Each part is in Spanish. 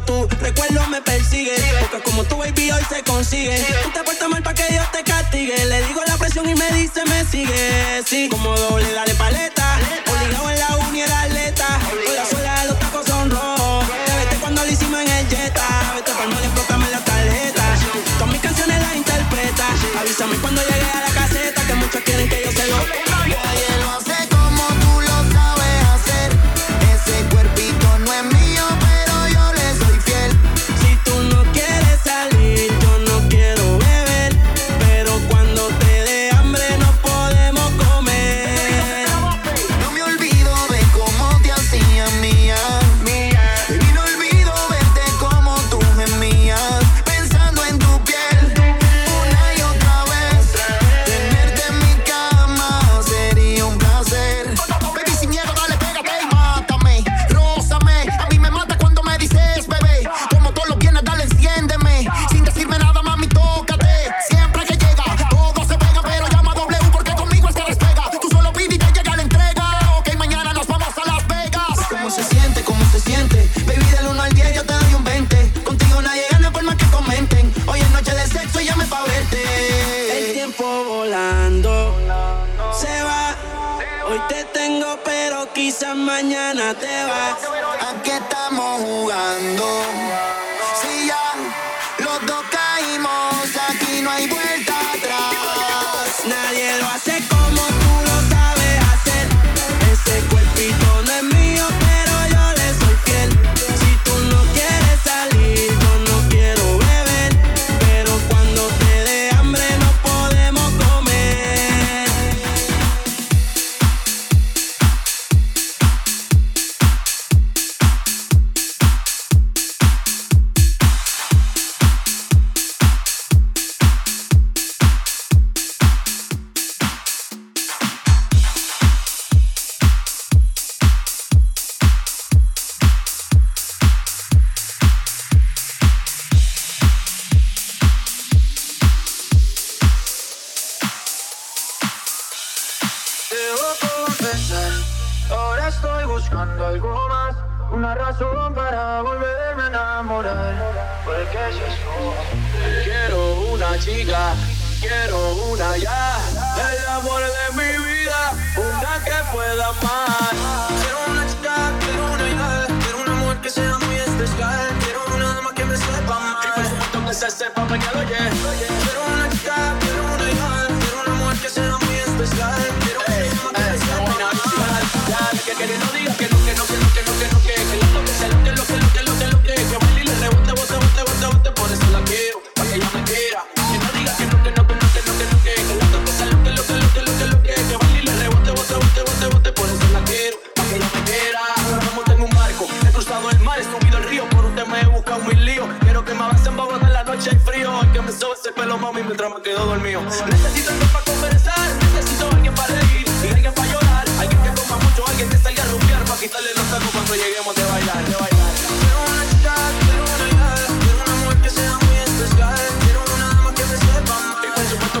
tu recuerdo me persigue. Porque como tu baby hoy se consigue. Tú te portas mal para que Dios te castigue. Le digo la presión y me dice, me sigue. Sí, como doble, dale paleta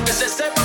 This is it.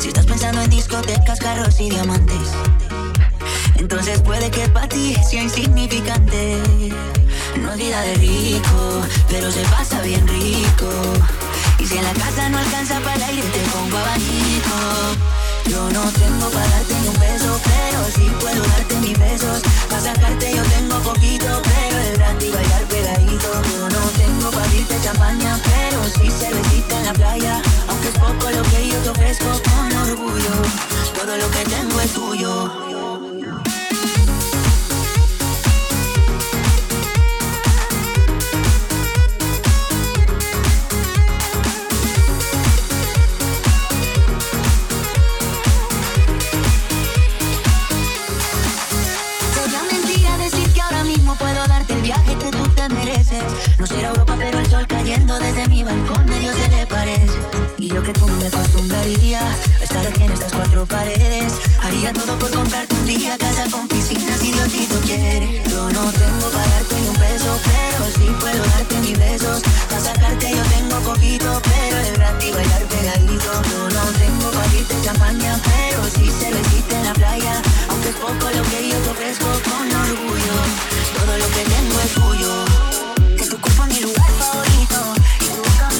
Si estás pensando en discotecas, carros y diamantes, entonces puede que para ti sea insignificante. No es vida de rico, pero se pasa bien rico. Y si en la casa no alcanza para el aire, te pongo abanico. Yo no tengo para darte ni un beso, pero sí puedo darte mis besos. Para sacarte yo tengo poquito, pero es gratis bailar pegadito. Yo no tengo para abrirte champaña, pero si sí cervecita en la playa. Aunque es poco lo que yo te ofrezco con orgullo, todo lo que tengo es tuyo. acostumbraría a estar aquí en estas cuatro paredes. Haría todo por comprarte un día casa con piscina si Diosito quiere. Yo no tengo para darte ni un peso, pero sí puedo darte mis besos. Para sacarte yo tengo poquito, pero es gratis bailar pegadito. Yo no tengo para irte champaña, pero sí se lo hiciste en la playa. Aunque es poco lo que yo te ofrezco con orgullo, todo lo que tengo es tuyo. Que tu cuerpo es mi lugar favorito y tu boca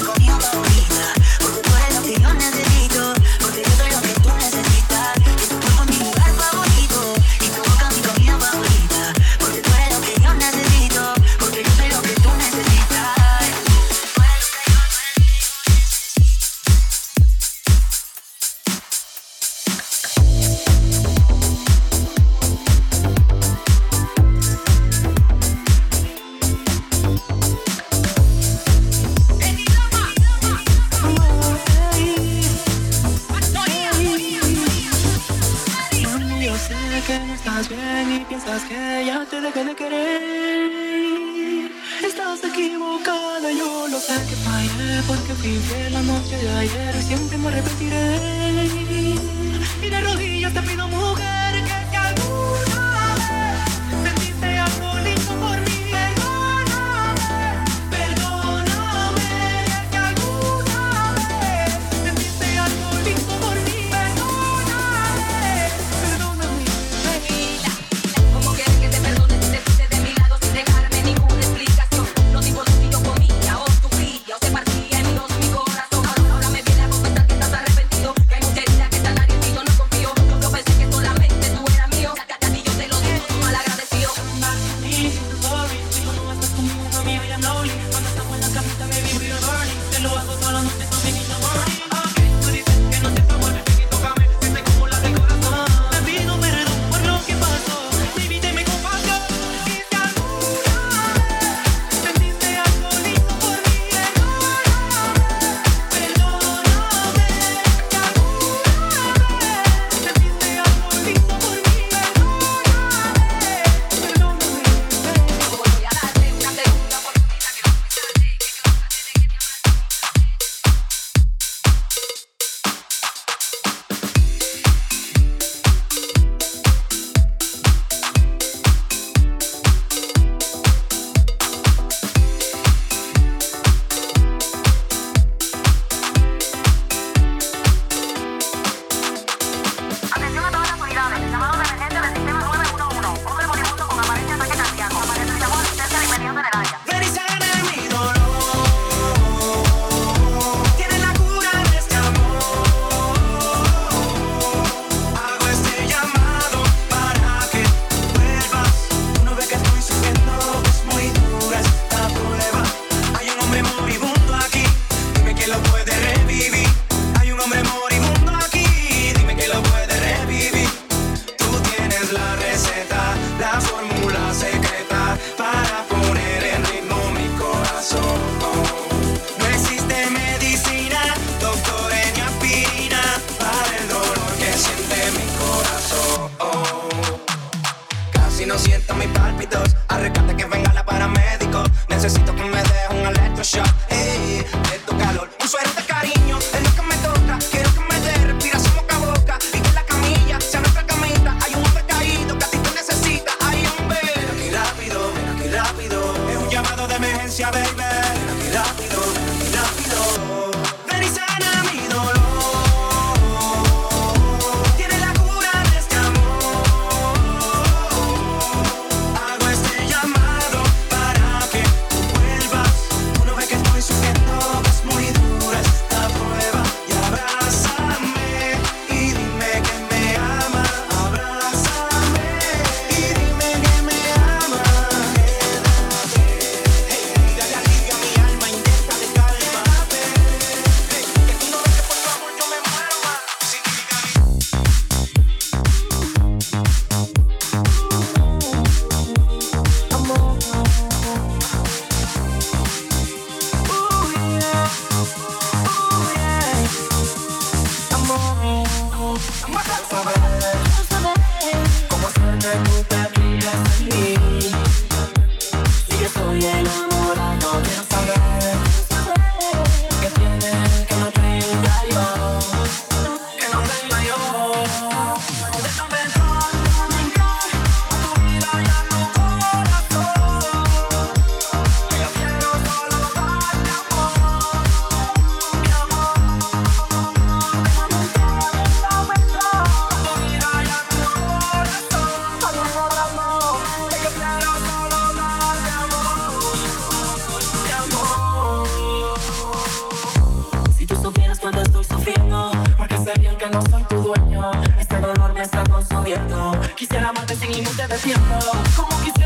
si no siento mis pálpitos. Al rescate que venga la paramédico. Necesito que me des un electroshock. Ey, de tu calor, un suero sin límite de. Como quisiera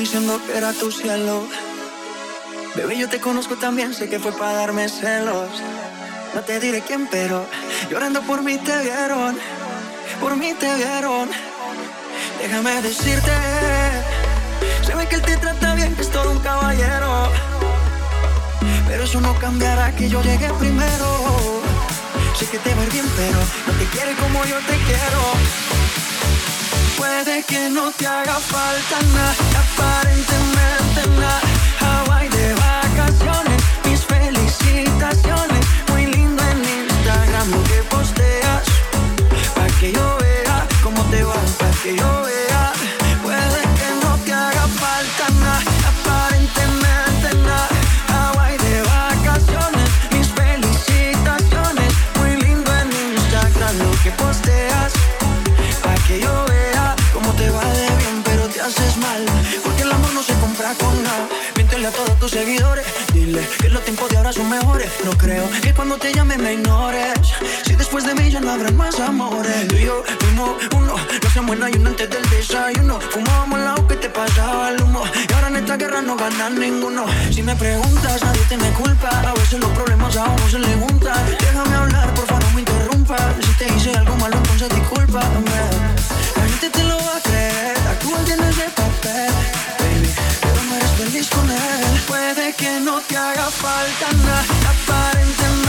diciendo que era tu cielo. Bebé, yo te conozco también, sé que fue para darme celos. No te diré quién, pero llorando por mí te vieron. Por mí te vieron. Déjame decirte, se ve que él te trata bien, que es todo un caballero. Pero eso no cambiará que yo llegué primero. Sé que te va bien, pero no te quiere como yo te quiero. Puede que no te haga falta nada, aparentemente nada. A todos tus seguidores. Dile que los tiempos de ahora son mejores. No creo que cuando te llame me ignores. Si después de mí ya no habrá más amores. Tú y yo fuimos uno. No hacemos y antes del desayuno. Fumábamos la que te pasaba el humo. Y ahora en esta guerra no gana ninguno. Si me preguntas, nadie te me culpa. A veces los problemas a uno se le juntan. Déjame hablar, por favor, no me interrumpas. Si te hice algo malo, entonces discúlpame te lo va a creer. Actúa ese papel, feliz con él. Puede que no te haga falta nada, aparentemente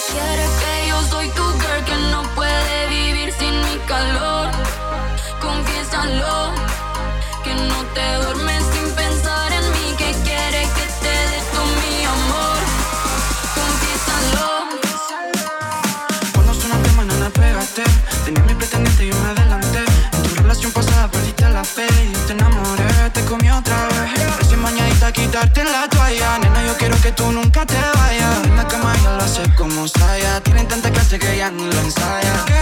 quieres, que yo soy tu girl que no puede vivir sin mi calor. Confiésalo. yang lansaya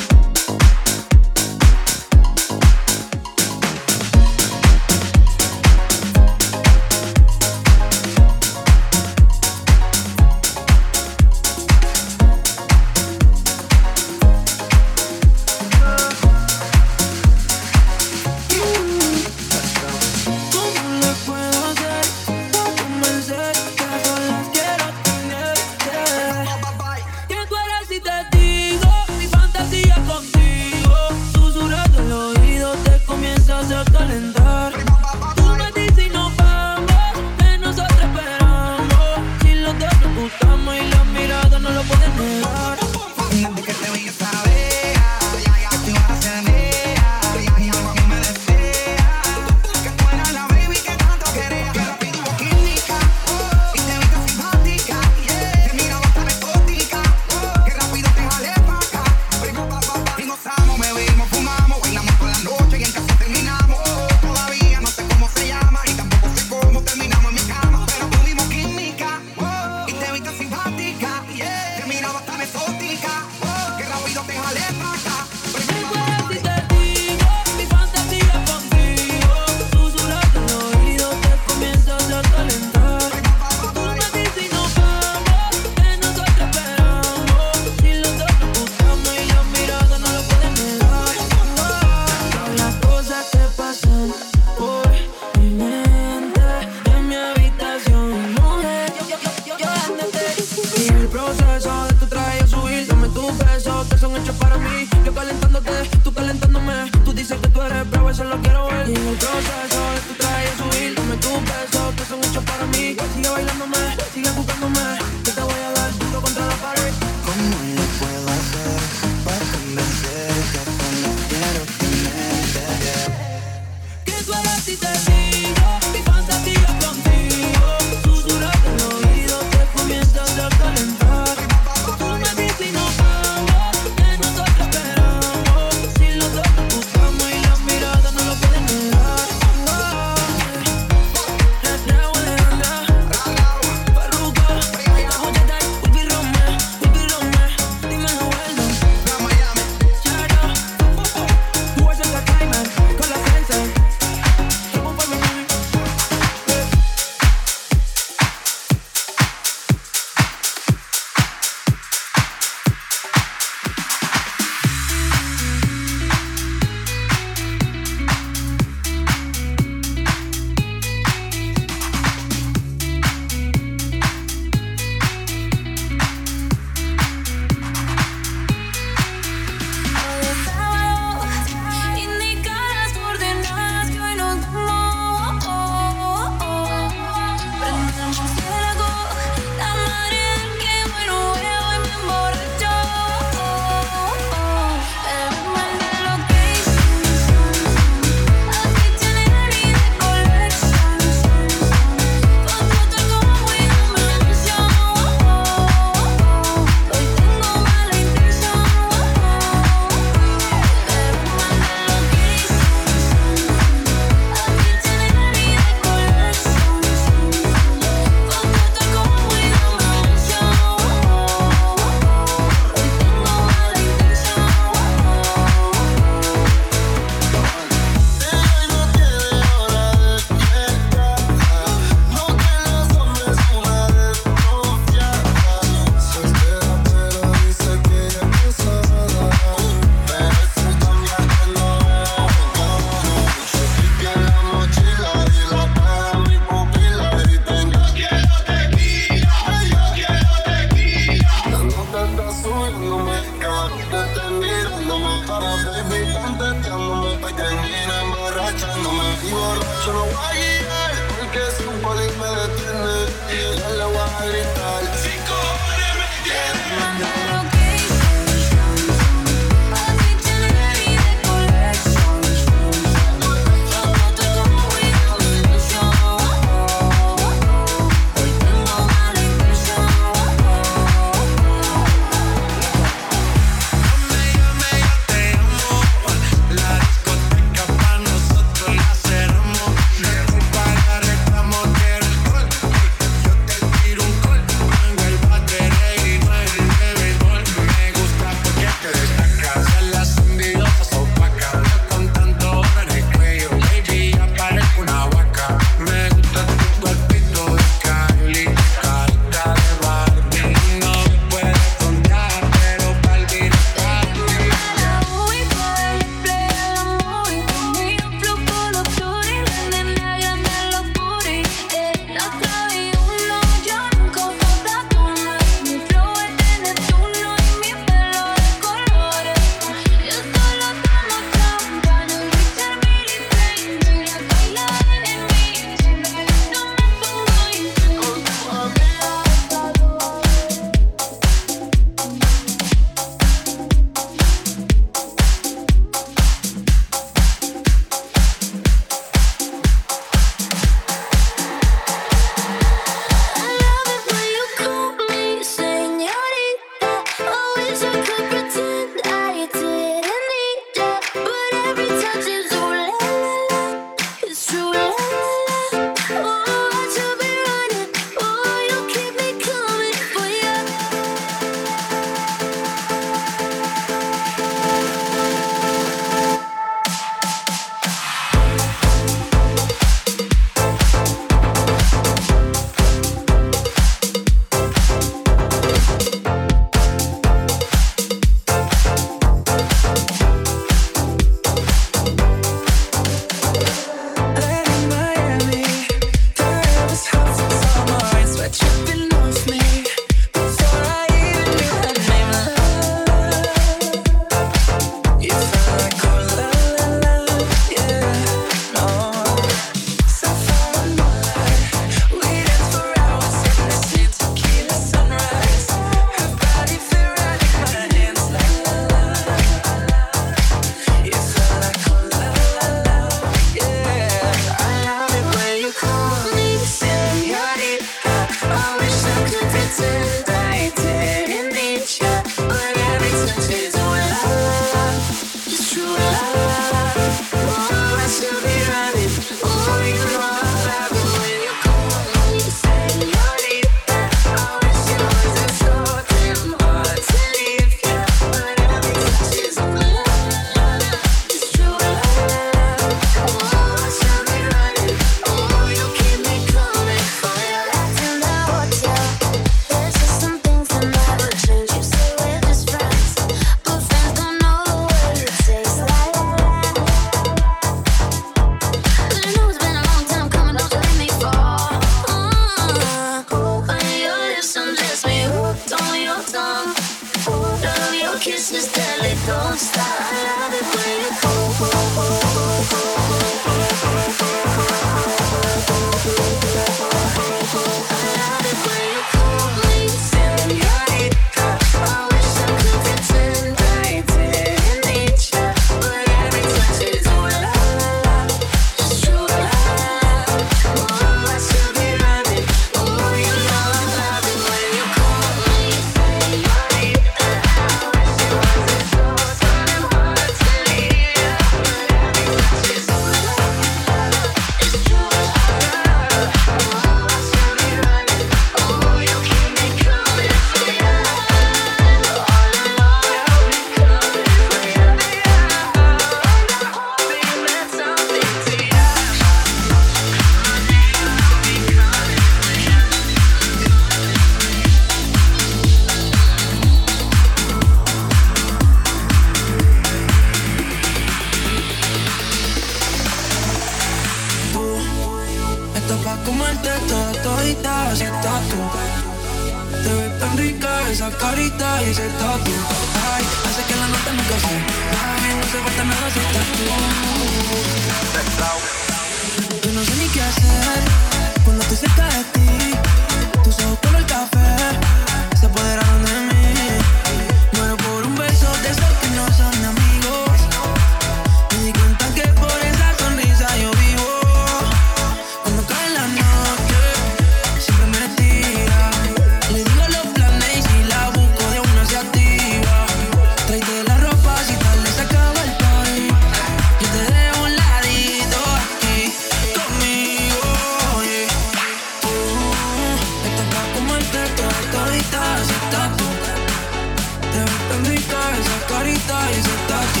esta y ese tatu,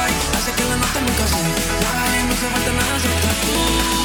ay, hace que la nota nunca se vaya, no se falta nada, ese tatu.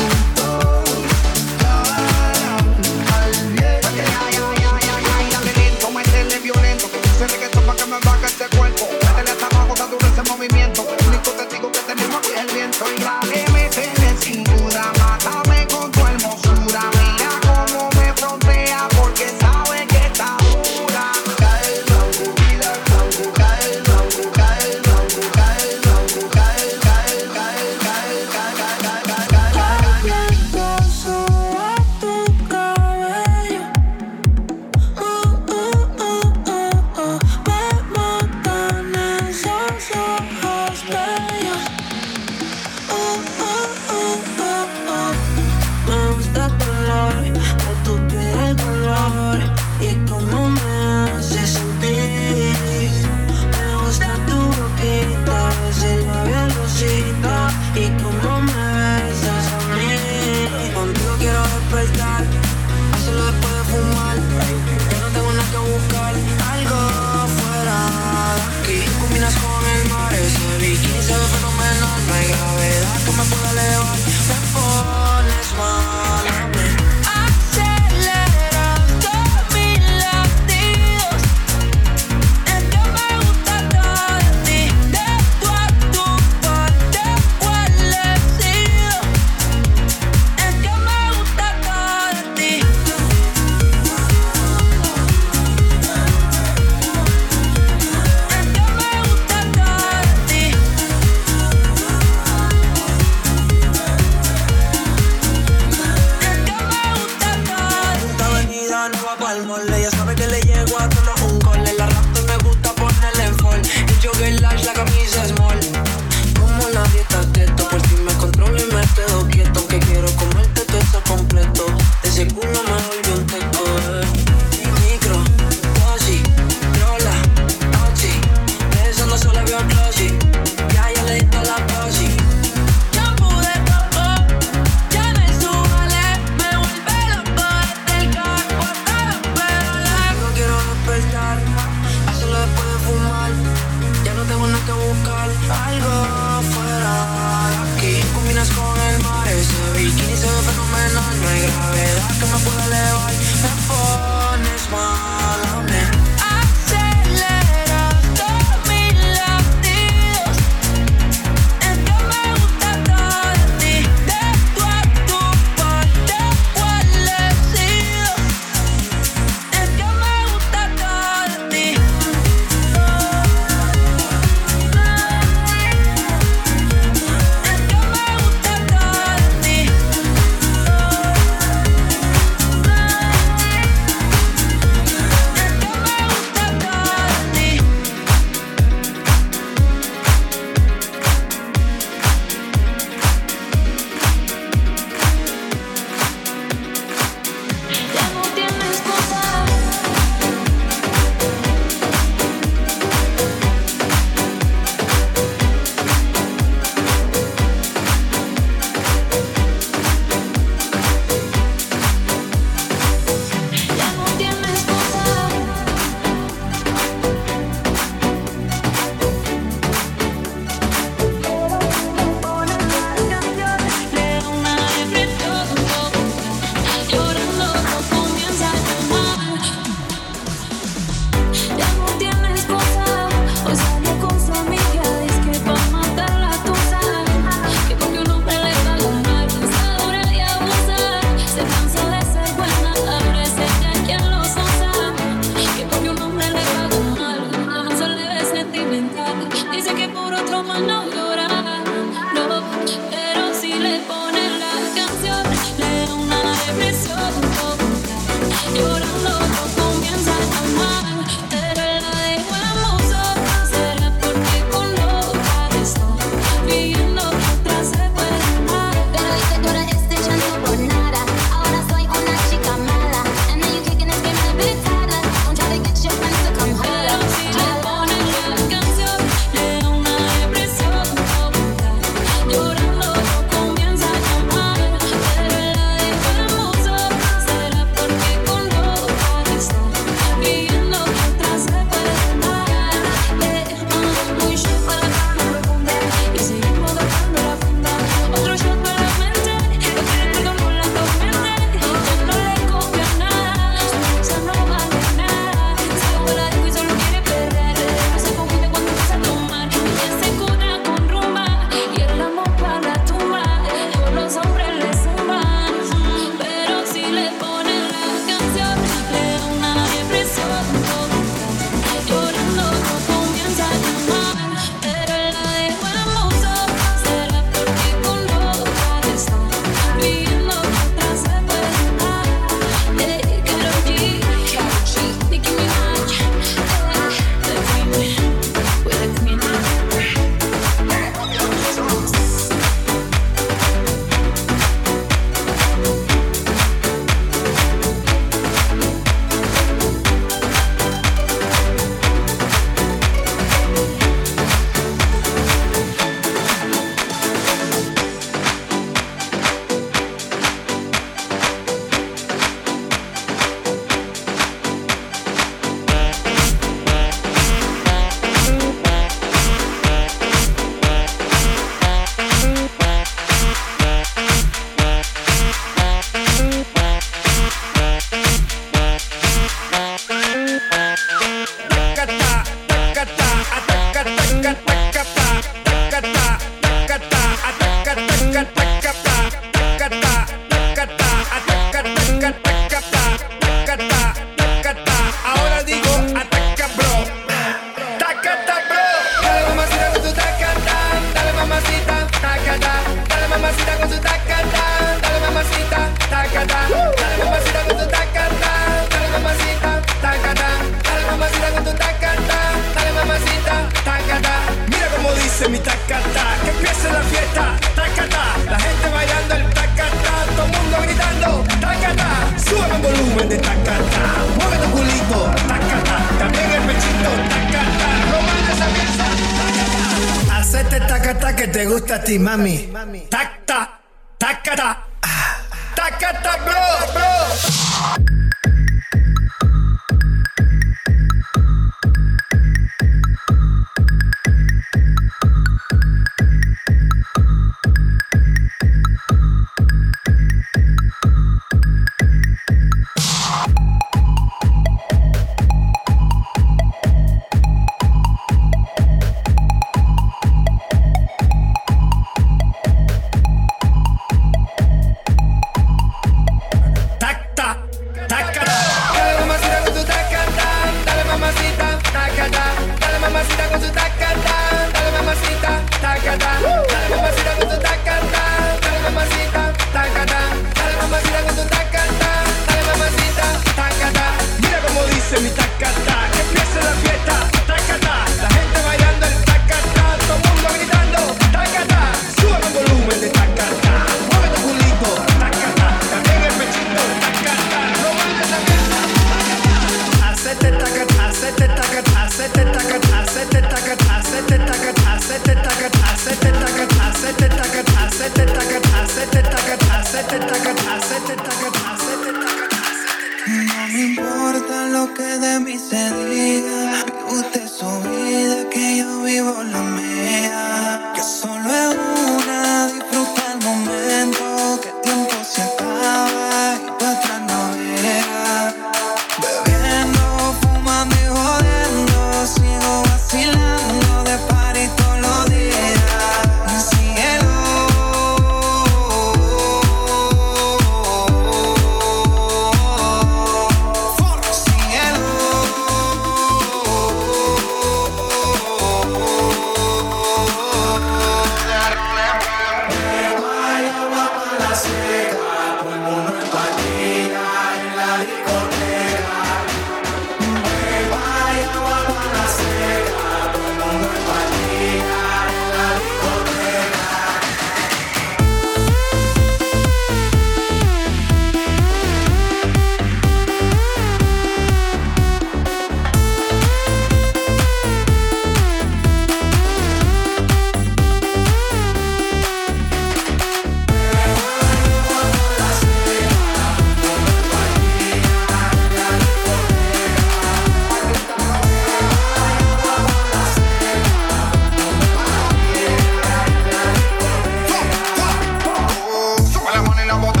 I'm on